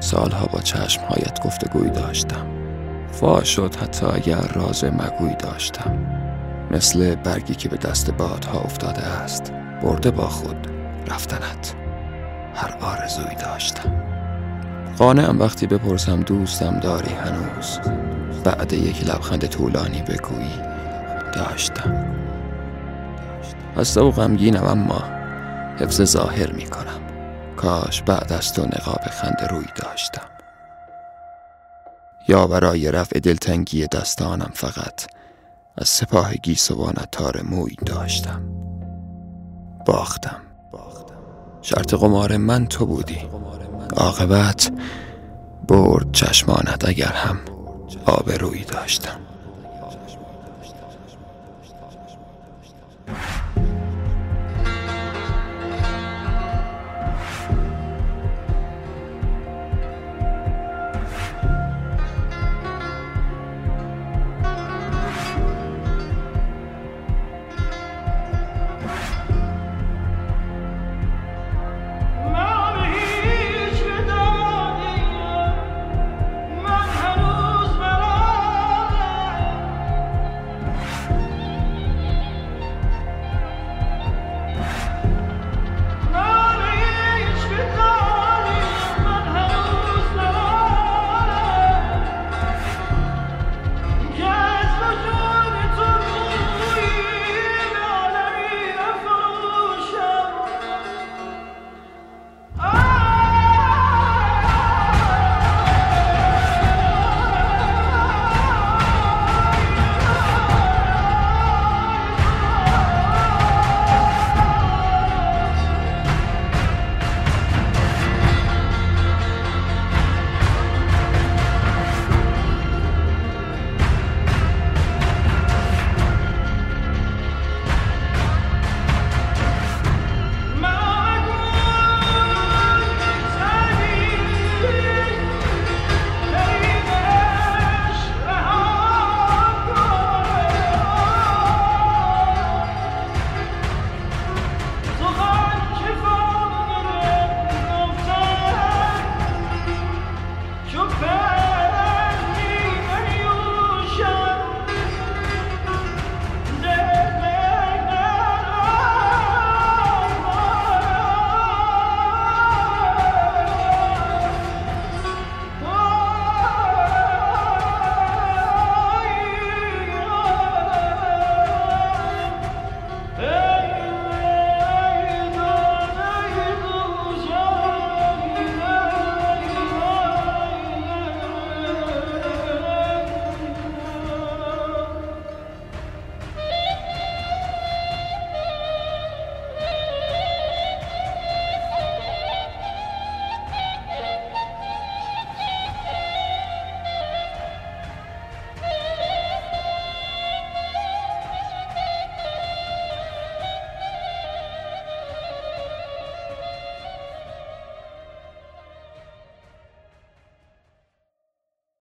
سالها با چشمهایت گفتگوی داشتم. فا شد حتی اگر راز مگوی داشتم. مثل برگی که به دست بادها افتاده است برده با خود رفتنت هر آرزوی داشتم. قانعم وقتی بپرسم دوستم داری هنوز؟ بعد یک لبخند طولانی بگویی داشتم. هسته و غمگینم اما حفظ ظاهر می کنم کاش بعد از تو نقاب خنده روی داشتم. یا برای رفع دلتنگی دستانم فقط از سپاه گیسوانت تار موی داشتم. باختم. شرط قمار من تو بودی. عاقبت برد چشمانت اگر هم آب روی داشتم.